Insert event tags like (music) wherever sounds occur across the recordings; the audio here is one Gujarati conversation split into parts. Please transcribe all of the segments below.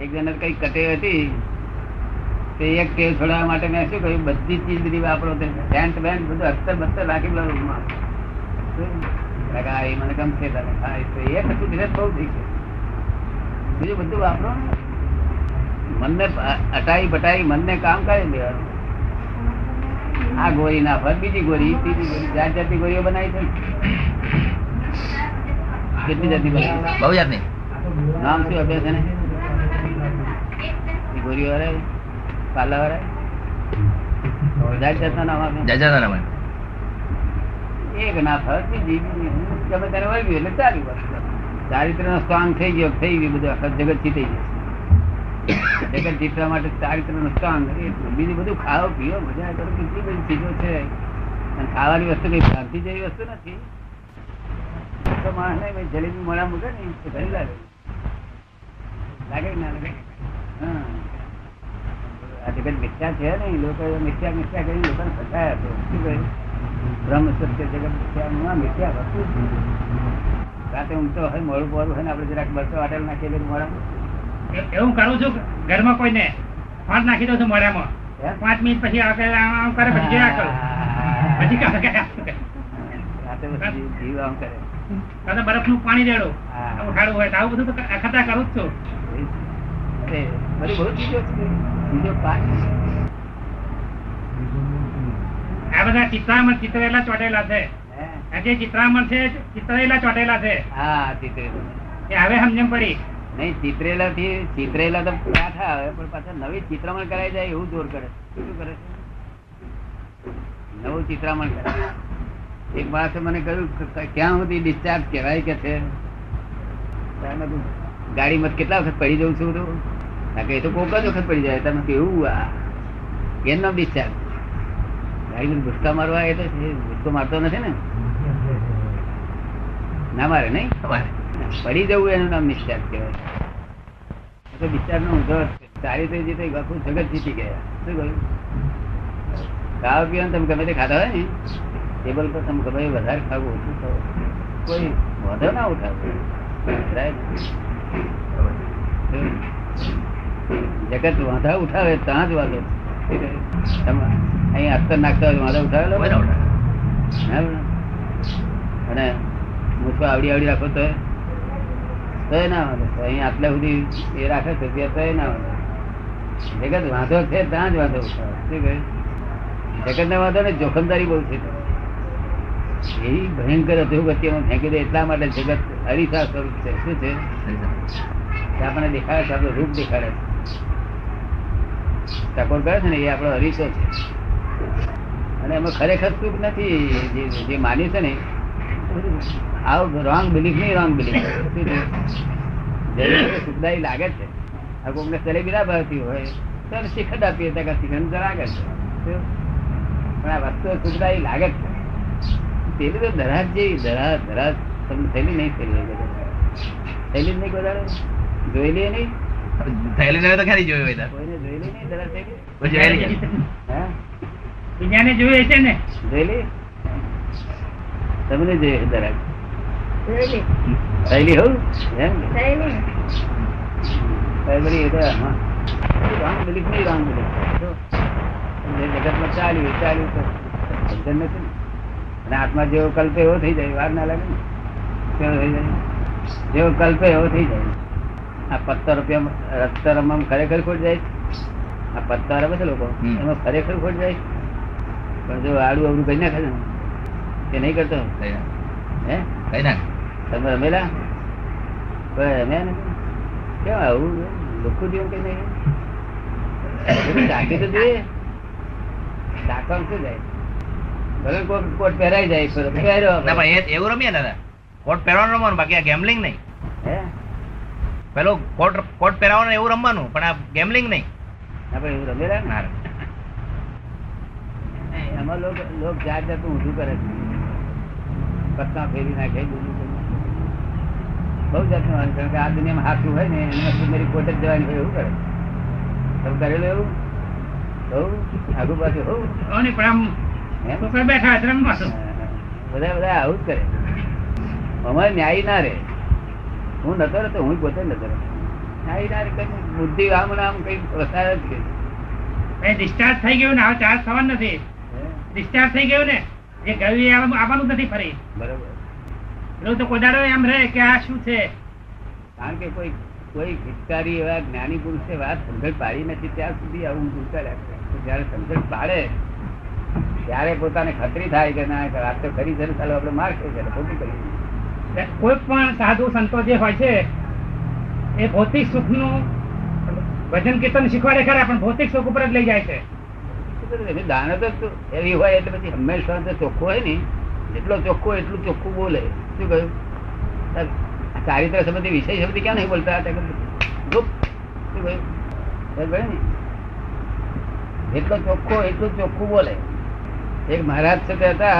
એક જણ કઈ કટે હતી. તે એક ટેવ છોડવા માટે મેં શું કહ્યું બધી ચીજ બધી વાપરો તે પેન્ટ બેન્ટ બધું અસ્તર બસ્તર રાખી પેલા રૂમમાં. એ મને ગમશે તને હા એ એક ધીરજ બહુ થઈ છે. બીજું બધું વાપરો મનને અટાઈ બટાઈ મનને કામ કરી દેવાનું આ ગોરી ના ફર બીજી ગોરી ત્રીજી ગોરી જાત જાતની ગોરીઓ બનાવી છે. કેટલી જાતની બનાવી બહુ જાતની. નામ શું અભ્યાસ એને? ગોરીઓ વાળા પાલા વાળા જાત નામ જાજા નામ એક ના ફર બીજી બીજી. ગમે ત્યારે વળગ્યું એટલે ચાલી વર્ષ ચારિત્ર નો સ્ટ્રોંગ થઈ ગયો થઈ ગયું બધું આખા જગત જીતી ગયું. જગત જીતવા માટે ચારિત્ર નો સ્ટ્રોંગ બીજું બધું ખાઓ પીઓ મજા કરો કેટલી બધી ચીજો છે. અને ખાવાની વસ્તુ કઈ ભ્રાંતિ જેવી વસ્તુ નથી. તો માણસ ને જલેબી મોડા મૂકે ને ઘણી લાગે લાગે ના લાગે? જગત મિથ્યા છે ને લોકો મિથ્યા મિથ્યા કરી લોકોને ફસાયા છે શું કહ્યું? બ્રહ્મ સત્ય જગત મિથ્યામાં મિથ્યા વસ્તુ રાતે ઊંચો હોય મોડું પોરું હોય ને આપણે જરાક બસો વાટેલ નાખી તો મોડા એવું કરું છું ઘરમાં કોઈને. ફાટ નાખી દઉં છું મોડામાં પાંચ મિનિટ પછી આમ કરે પછી જોયા કરું. પછી જીવ- આમ કરે. કાં બરફનું પાણી રેડો. ઉઠાડવું હોય તો આવું બધું તો અખતા કરું જ છું. બધી બહુ ચીજો છે. આ બધા ચિત્રામણ ચિતરેલા ચોટેલા છે? જે ચિત્રામણ છે ચિતરેલા ચોટેલા છે. હા ચિત્રેલા. હવે સમજણ પડી. નહીં ચિત્રેલા થી ચિત્રેલા તો પાછા આવે પણ પાછા નવી ચિત્રામણ કરાઈ જાય એવું જોર કરે. શું કરે છે? નવું ચિત્રામણ કરે. એક માણસે મને કહ્યું ક્યાં સુધી ડિસ્ચાર્જ કહેવાય કે છે? તો મેં કીધું, ગાડીમાં કેટલા વખત પડી જઉં છું તો ના કે એ તો કોક જ વખત પડી જાય તમે કેવું આ? એમ નામ ડિસ્ચાર્જ. ગાડીમાં ભૂસકા મારવા એ તો ભૂસકો મારતો નથી ને? ના મારે નહીં? પડી જવું એનું નામ નિશ્ચાર કહેવાય. તો ડિસ્ચાર્જ નો ઉધર. સારી રીતે જીતે આખું જગત જીતી ગયા. શું કહ્યું? ખાવા પીવાનું તમે ગમે તે ખાતા હોય ને ટેબલ પર તમે ગમે વધારે ખાવું ઓછું ખાવ કોઈ વાંધો ના ઉઠાવો? જગત વાંધા ઉઠાવે ત્યાં જ વાંધો. અહીં અસ્તર નાખતા હોય વાંધા ઉઠાવેલો? અને મૂછો આવડી આવડી રાખો તો તોય ના વાંધો. અહીં આટલા સુધી એ રાખે છે ત્યાં તોય ના વાંધો. જગત વાંધો છે ત્યાં જ વાંધો ઉઠાવે. શું કહે જગત ને વાંધો ને જોખમદારી બહુ છે. એવી ભયંકર અધોગતિમાં ફેંકી દે એટલા માટે જગત અરીસા સ્વરૂપ છે. શું છે? કે આપણને દેખાડે છે આપણું રૂપ દેખાડે છે. ટકોર કરે છે ને એ આપણો હરીશો છે. અને એમાં ખરેખર સુખ નથી જે- માન્યું છે ને આવું રોંગ બિલીફ નહીં રોંગ બિલીફ સુખદાયી લાગે છે. આ કોઈને જલેબી ના ભાવતી હોય તો શિખંડ આપીએ તો શિખંડ તો લાગે છે. પણ આ વસ્તુ સુખદાયી લાગે છે. પેલી તો ધરાજ જેવી ધરાજ ધરાજ તમને થયેલી નહીં થયેલી થયેલી જ નહીં વધારે જોયેલી નહીં? થયેલી તો ખરી જોયું હોય બીજાને જોઈએ છે ને? જોયેલી તમને થયેલી આત્મા જેવો કલ્પે એવો થઈ જાય વાર ના લાગે ને. થઈ જાય? જેવો કલ્પે એવો થઈ જાય. આ પત્તર રૂપિયા રસ્તા રમવામાં ખરેખર ખોટ જાય આ પત્તા રમે છે લોકો. એમાં ખરેખર ખોટ જાય પણ જો આડું અવડું કઈ નાખે ને કે નહીં કરતો? હે? કઈ ના. તમે રમેલા? રમ્યા ને કેમ આવું? લોકો જીવન કે નહીં તો જોઈએ. શું જાય? ભલે કોટ કોટ પહેરાઈ જાય પહેર્યો ના પણ એવું રમીએ દાદા. કોટ પહેરવાનું રમવાનું બાકી આ ગેમલિંગ નહીં. હે? પેલો કોટ કોટ પહેરાવાનું એવું રમવાનું પણ આ ગેમલિંગ નહીં. આપણે એવું રમેલા ને એમાં લોકો લોક જાત જાતનું ઊંધું કરે છે. પત્તા ફેરી નાખે બહુ જાતનું હોય કારણ કે આ દુનિયામાં હાથું હોય ને એની મારી કોટ જ જવાની હોય એવું કરે. તમે કરેલું એવું? બહુ આગુ પાછું હોવ પણ આમ બેઠા. બધા બધા આવું જ કરે. અમારે ન્યાય ના રે હું નતો રહેતો હું પોતે નતો રહેતો. ના રે કરીને બુદ્ધિ આમ આમ કઈ પ્રસાર જ કરી એ ડિસ્ચાર્જ થઈ ગયું ને હવે ચાર્જ થવાનું નથી. ડિસ્ચાર્જ થઈ ગયું ને જે ગયું આવવાનું નથી ફરી. બરોબર. એવું તો કોદાડો એમ રહે કે આ શું છે? કારણ કે કોઈ કોઈ હિતકારી એવા જ્ઞાની પુરુષે વાત સમજણ પાડી નથી ત્યાં સુધી આવું ભૂલતા રાખે. જયારે સમજણ પાડે ત્યારે પોતાને ખતરી થાય કે ના વાત તો ખરી છે ચાલો આપણે માર ખાઈ જાય ખોટી કરી કોઈ પણ સાધુ સંતો જે હોય છે એ ભૌતિક સુખનું ભજન કીર્તન શીખવાડે ખરા, પણ ભૌતિક સુખ ઉપર જ લઈ જાય છે. દાનત જ એવી હોય એટલે પછી હંમેશા ચોખ્ખું હોય ને. જેટલો ચોખ્ખો એટલું ચોખ્ખું બોલે. શું કહ્યું? ચારિત્ર સંબંધી વિષય સંબંધી ક્યાં નહીં બોલતા? શું ચોખ્ખો એટલું ચોખ્ખું બોલે. એક મહારાજ તે હતા.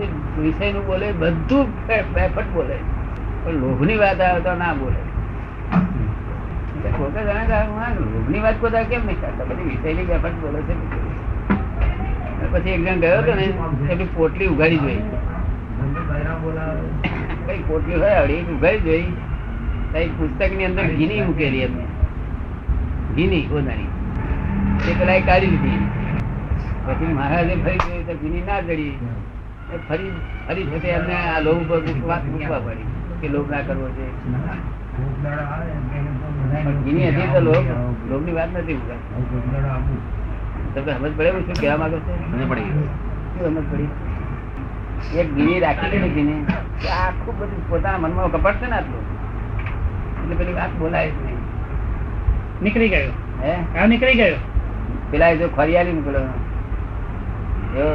એ વિષયનું બોલે, બધું બેફટ બોલે. પણ લોભની વાત આવે તો ના બોલે. પોતે જાણે વાત બધા કેમ નહીં કરતા બધી વિષયની બેફટ બોલે છે. પછી એક જણ ગયો હતો ને, એની પોટલી ઉગાડી જોઈ. કઈ પોટલી હોય આવડી એ ઉગાડી જોઈ. કઈ પુસ્તક પુસ્તકની અંદર ઘીની મૂકેલી એમને. ઘીની ગોદાણી એ પેલા કાઢી લીધી. પછી મહારાજે ફરી જોયું તો ઘીની ના જડી. ફરી ફરી છે એમને આ લોહ ઉપર મૂકવા મૂકવા પડી કે લોભ ના કરવો છે. ઘીની હતી તો લોકની વાત નથી તમને સમજ પડે શું કહેવા માંગો છો? સમજ પડી શું સમજ પડી? એક ગીની રાખી ને ગીની આખું બધું પોતાના મનમાં કપટ છે ને આટલું. એટલે પેલી વાત બોલાય જ નહીં. નીકળી ગયો. હે? હવે નીકળી ગયો. પેલા એ જો ખરિયાલી નીકળ્યો. એવો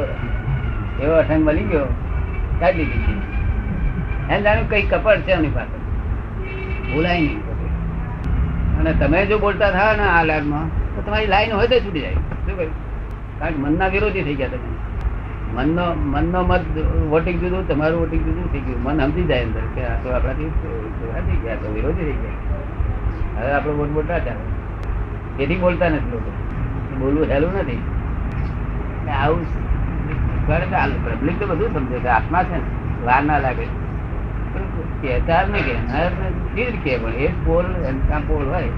એવો અઠંગ મળી ગયો. કાઢી દીધી. એમ જાણ્યું કઈ કપટ છે એની પાસે? બોલાય નહીં. અને તમે જો બોલતા થાય ને આ લાઈનમાં તો તમારી લાઈન હોય તો છૂટી જાય. શું કહ્યું? કારણ કે મનના વિરોધી થઈ ગયા તમે. મનનો મનનો મત વોટિંગ જુદું, તમારું વોટિંગ જુદું થઈ ગયું. મન સમજી જાય અંદર કે આ તો આપણાથી થઈ ગયા તો વિરોધી થઈ ગયા. હવે આપણે વોટ બોલતા ચાલે તેથી બોલતા નથી લોકો. બોલવું હેલું નથી. આવું પબ્લિક તો બધું સમજે કે આત્મા છે ને, વાર ના લાગે. પણ કહેતા જ નહીં કે કેવી રીતે કહે પણ એ જ પોલ એમ પોલ હોય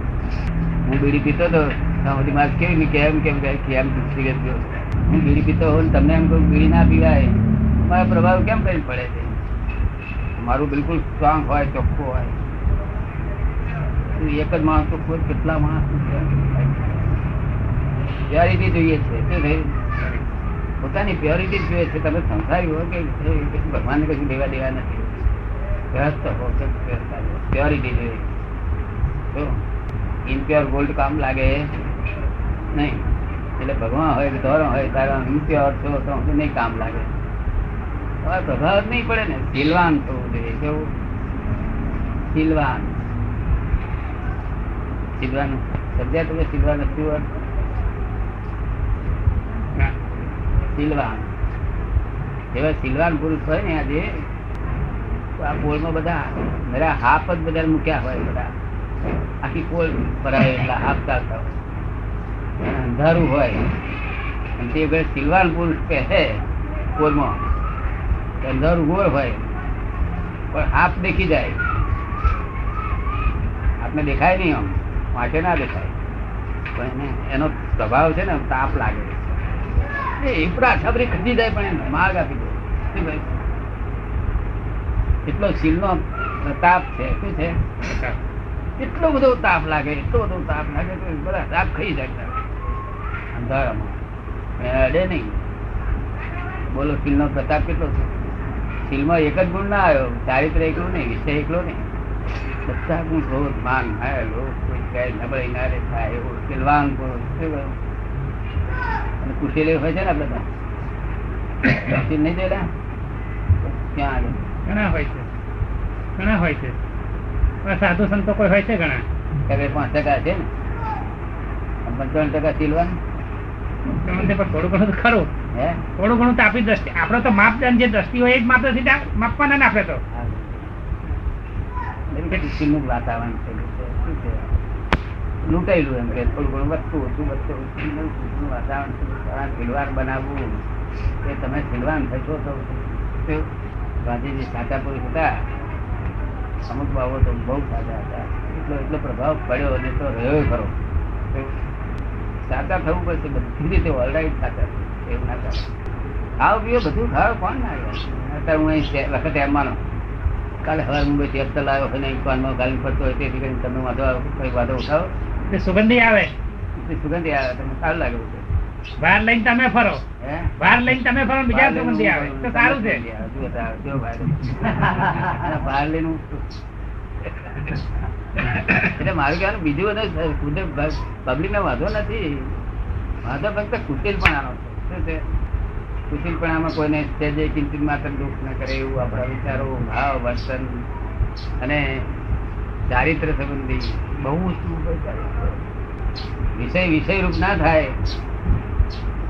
હું બીડી પીતો હતો ત્યાં સુધી મારે કેવી રીતે કેમ કેમ કે કેમ સિગરેટ પીવો હું બીડી પીતો હોઉં ને તમને એમ કહું બીડી ના પીવાય મારો પ્રભાવ કેમ કરીને પડે છે મારું બિલકુલ સ્ટ્રોંગ હોય ચોખ્ખું હોય એક જ માણસ ચોખ્ખું હોય, કેટલા માણસ પ્યોરિટી જોઈએ છે શું થયું પોતાની પ્યોરિટી જોઈએ છે તમે સંસારી હો કે ભગવાનને કશું લેવા દેવા નથી ગ્રહસ્થ હો કે પ્યોરિટી જોઈએ ઇમ્પ્યોર ગોલ્ડ કામ લાગે? નહીં. એટલે ભગવાન હોય, ધોરણ હોય, તારા ઇમ્પ્યોર છો, તો નહીં કામ લાગે. પ્રભાવ જ નહીં પડે ને. શીલવાન થવું જોઈએ, કેવું? શીલવાન. શીલવાન. તમે શીલવાન નથી હોત? શીલવાન. એવા સિલવાન પુરુષ હોય ને આજે આ પોળમાં બધા મેરા હાફ જ બધા મૂક્યા હોય બધા. આખી પોળ ભરાય એટલા હાફ ચાલતા હોય. અંધારું હોય. તે વખતે સિલવાન પુરુષ પહેરે પોળમાં. અંધારું ગોળ હોય. પણ હાફ દેખી જાય. આપને દેખાય નહીં આમ. વાંચે ના દેખાય. પણ એને, એનો સ્વભાવ છે ને તાપ લાગે. એ ઉપરા છબરી ખસી જાય પણ એને માર્ગ આપી દે. ભાઈ એટલો શીલનો તાપ છે? શું છે? એટલો બધો તાપ લાગે? એટલો બધો તાપ લાગે તો બધા તાપ ખાઈ જાય અંધારામાં. અડે નહીં. બોલો શીલનો પ્રતાપ કેટલો છે? શીલમાં એક જ ગુણ ના આવ્યો. ચારિત્ર એકલો નહીં વિષય એકલો નહીં. બધા ગુણ ક્રોધ માન લોભ કોઈ કહે નબળાઈ ના રે થાય એવો શીલવાન કહ્યું? અને કુશેલી હોય છે ને બધા. (coughs) નહીં જોયેલા? ક્યાં આગળ? ઘણા હોય છે. ઘણા હોય છે. સાધુ સંતો કોઈ હોય છે ઘણા? કે પાંચ ટકા છે ને? પંચાવન ટકા સિલવાન થોડું ઘણું તો ખરું. થોડું ઘણું તો આપણી દ્રષ્ટિ તો માપદંડ જે દ્રષ્ટિ હોય એ જ માપદંડ માપવાના ને આપણે તો. કુશીલનું વાતાવરણ થયેલું છે? લૂંટાયેલું એમ કે થોડું ઘણું વધતું ઓછું વધતું ઓછું વાતાવરણ. સારા બનાવવું. એ તમે સિલવાન થશો તો? ગાંધીજી સાચા પુરુષ હતા. અમુક બાબતો બહુ સાચા હતા. એટલો એટલો પ્રભાવ પડ્યો અને તો રહ્યો ખરો. સાચા થવું પડશે બધી રીતે ઓલરાઈટ સાચા એવું ના ચાલે ખાવ પીવો બધું ખાવ કોણ ના? અત્યારે હું અહીં વખતે એમ માનો કાલે હવે મુંબઈ થી અફતલ આવ્યો હોય નહીં કાનમાં ગાલી ફરતો હોય તેથી કરીને તમે વાંધો કોઈ વાંધો ઉઠાવો. સુગંધી આવે. સુગંધી આવે તમને સારું લાગે બહાર લઈને તમે ફરો. વાર લઈને તમે ફરો બીજા સુગંધી આવે. તો સારું છે. બહાર લઈને. એટલે મારું કહેવાનું બીજું બધું કુદરત પબ્લિક ને વાંધો નથી. વાંધો ફક્ત કુટિલપણાનો છે. શું છે? આમાં કોઈને સહેજે કિંચિત માત્ર દુઃખ ન કરે એવું આપણા વિચારો ભાવ વર્તન અને ચારિત્ર સંબંધી બહુ વિષય વિષય રૂપ ના થાય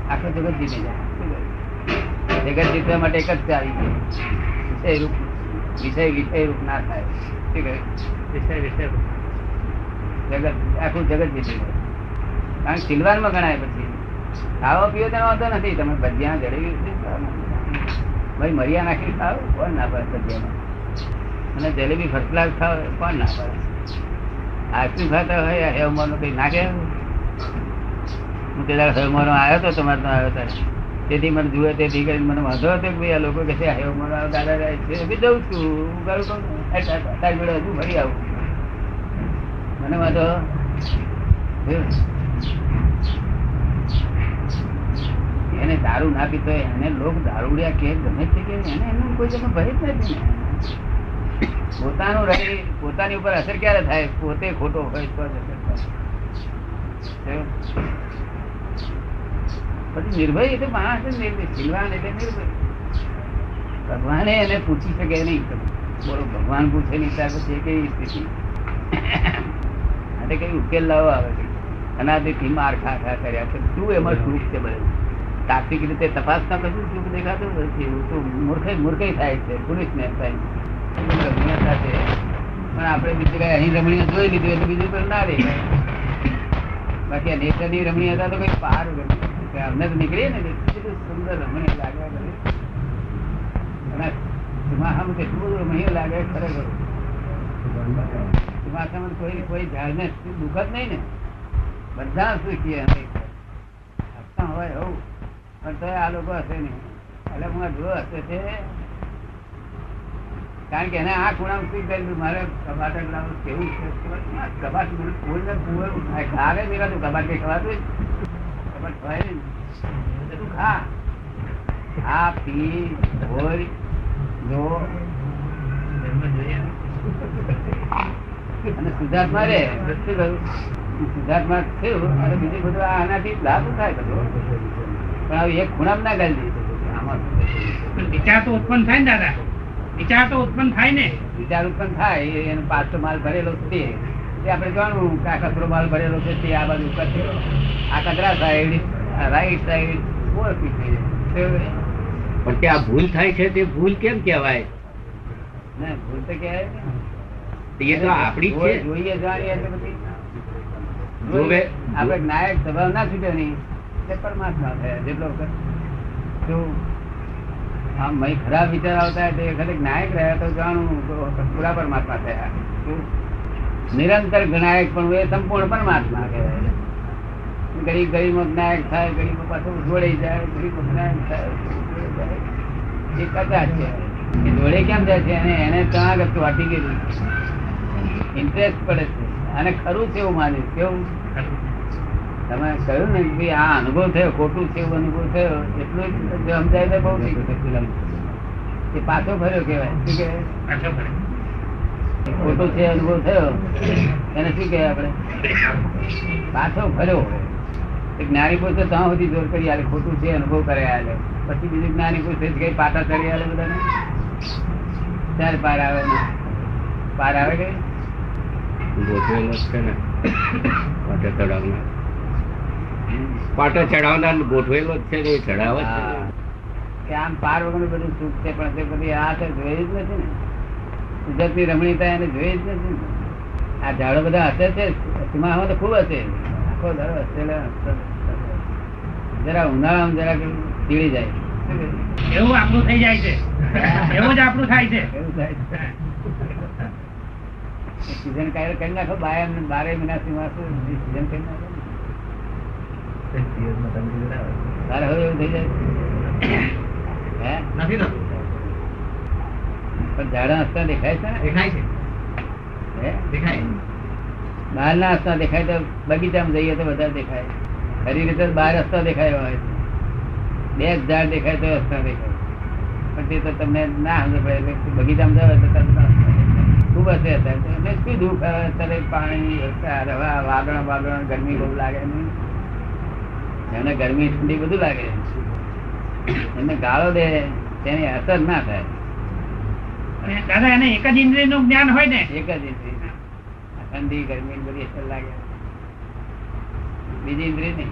આખો જગત જીતી જાય જગત જીતવા માટે એક જ ચાવી છે. વિષય રૂપ વિષય વિષય રૂપ ના થાય. શું? વિષય વિષય જગત આખું જગત જીતી જાય કારણ કે સિલવાનમાં ગણાય પછી. ખાવા પીવો તેનો વાંધો નથી. તમે ભજીયા જડેવી ભાઈ મરિયા નાખી ખાવ કોણ ના પડે ભજીયામાં? અને જલેબી ફર્સ્ટ ક્લાસ ખાવ કોણ ના પાડે? આઈસ્ક્રીમ ખાતા હોય હેવમાનો કંઈ નાખે હું તે દાડે હેવમાનો આવ્યો હતો તમારે તો આવ્યો ત્યારે તેથી મને જુએ તેથી કરીને મને વાંધો હતો કે ભાઈ આ લોકો કે છે હેવમાનો આવ્યો દાદા જાય છે. બી જઉં છું. હું કરું કહું તારી જોડે હજુ ફરી આવું. મને વાંધો એને દારૂ ના પીતો એને લોક દારૂડિયા કે ગમે છે કે, એને એનું કોઈ જણો ભય જ નથી પોતાનું રહી, પોતાની ઉપર અસર ક્યારે થાય? પોતે ખોટો હોય તો જ અસર થાય? પછી નિર્ભય એટલે માણસ નિર્ભય એટલે નિર્ભય. ભગવાને એને પૂછી શકે નહીં બોલો ભગવાન પૂછે નહીં ત્યાં પછી કેવી સ્થિતિ? અને કઈ ઉકેલ લાવો આવે છે. અનાદિથી માર ખા ખા કર્યા છે. શું એમાં સુખ છે બધું? તાત્વિક રીતે તપાસતા કશું સુખ દેખાતું નથી. એવું તો મૂર્ખાઈ મૂર્ખાઈ થાય છે પુરુષને થાય છે. રમણીયતા છે પણ આપણે બીજું કઈ અહીં રમણીય જોઈ લીધું એટલે બીજું પર ના રે બાકી નેચરની રમણીયતા તો કઈ પાર કે અમને તો નીકળીએ ને સુંદર રમણીય લાગે અને ચોમાસામાં કેટલું બધું રમણીય લાગે ખરેખર. ચોમાસામાં કોઈ કોઈ ઝાડને દુઃખ નહીં ને. બધા સુખી અમે હસતા હોય એવું. પણ તો આ લોકો હશે નહીં. એટલે હું જો હશે છે, કારણ કે એને આ ખૂણામાં શું કરેલું મારે કબાટ કેવું છે કબાટ કોઈને કુંવર થાય ખાવે મેરા તો કબાટ ખવાતું કબાટ ખવાય તું ખા. આ પી હોય જો અને સુધાર્થમાં રે. શું કહ્યું સિદ્ધાર્થમાં થયું અને બીજું બધું આનાથી લાભ થાય બધો. પણ હવે એક ખૂણામાં ના ગાલી દીધું આમાં વિચાર તો ઉત્પન્ન થાય ને દાદા. વિચાર તો ઉત્પન્ન થાય ને. વિચાર ઉત્પન્ન થાય એનો પાછો માલ ભરેલો છે. તે આપણે જાણવું કે આ કચરો માલ ભરેલો છે તે આ બાજુ કચરો આ કચરા સાઈડ રાઈટ સાઈડ ઓળખી થઈ જાય. પણ ત્યાં ભૂલ થાય છે તે ભૂલ કેમ કહેવાય? ના ભૂલ તો કહેવાય એ તો આપણી છે. જોઈએ જાણીએ એટલે બધી આપણે નાયક સ્વભાવ ના છૂટ્યો નહીં તે પરમાત્મા થયા જેટલો જો આમ મય ખરાબ વિચાર આવતા તે વખતે નાયક રહ્યા તો જાણું તો પૂરા પરમાત્મા થયા. શું? નિરંતર ગણાયક પણ એ સંપૂર્ણ પરમાત્મા કહેવાય ગરીબ ગરીબ જ્ઞાયક થાય, ગરીબ પાછું જોડાઈ જાય, ગરીબ જ્ઞાયક થાય ઇન્ટરેસ્ટ પડે છે. અને ખરું છે એવું કેવું? તમે કહ્યું ને કે આ અનુભવ થયો, ખોટું છે એવું અનુભવ થયો, એટલું સમજાય તો બહુ થઈ ગયું. એ પાછો ફર્યો ફરે. ખોટું છે અનુભવ થયો એને શું કહે આપણે? પાછો ફર્યો. એક જ્ઞાની પુરુષ તો ત્યાં સુધી જોર કરી આલે ખોટું છે અનુભવ કરે આલે. પછી બીજું જ્ઞાની પુરુષ કઈ પાટા ચડી આલે બધાને. ત્યારે પાર આવે ને. પાર આવે કે ગોઠવેલો છે ને. પાટા ચડાવનાર. પાટા ચડાવનાર ગોઠવેલો જ છે ને ચડાવે છે કે આમ પાર વગર બધું સુખ છે પણ તે બધી આ તો જોઈ જ નથી ને. કુદરતની રમણીતા એને જોઈ જ નથી આ ઝાડો બધા હશે છે સીમામાં તો ખૂબ હશે આખો ઝાડો હસેલા. જરા ઉનાળામાં જરા પીળી જાય. એવું આપણું થઈ જાય છે. એવું જ આપણું થાય છે. એવું થાય છે. સીઝન કાયર કરી નાખો બાય એમને બારે મહિના સુધી સીઝન કરી નાખો. તારે હવે એવું થઈ જાય? હે? નથી થતું. પણ ઝાડા હસતા દેખાય છે? ને દેખાય છે. હે? દેખાય. બહારના હસતા દેખાય તો બગીચામાં જઈએ તો બધા દેખાય. ખરી રીતે બહાર હસતા દેખાય હોય. બે ઝાડ દેખાય તો હસતા દેખાય. પણ તે તો તમને ના સમજ પડે એટલે બગીચામાં જાવ તો તમને ના. ખૂબ હસે હતા શું દુઃખ આવે અત્યારે પાણી રવા વાદળ વાગણ ગરમી બહુ લાગે નહીં એને ગરમી ઠંડી બધું લાગે. એને ગાળો દે તેની અસર ના થાય. દાદા એને એક જ ઇન્દ્રિયનું જ્ઞાન હોય ને? એક જ ઇન્દ્રિય. ઠંડી ગરમી બધી અસર લાગે. બીજી ઇન્દ્રિય નહીં.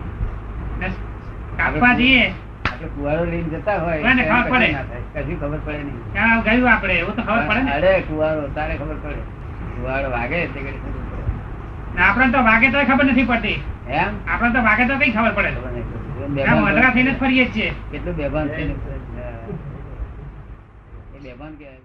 કાપવા જઈએ. આપણે લઈને જતા હોય કોઈને ત્યારે ખબર પડે? કશું ના થાય. કશું ખબર પડે નહીં. ગયું આપણે એવું તો ખબર પડે અરે કુવાડો તારે ખબર પડે. કુવાડો વાગે તે ખબર પડે. ને આપણને તો વાગે તો ખબર નથી પડતી. એમ? આપણને તો વાગે તો કઈ ખબર પડે. અધરા થઈને જ ફરીએ છીએ. કેટલું બેભાન થઈને. બેભાન કહેવાય.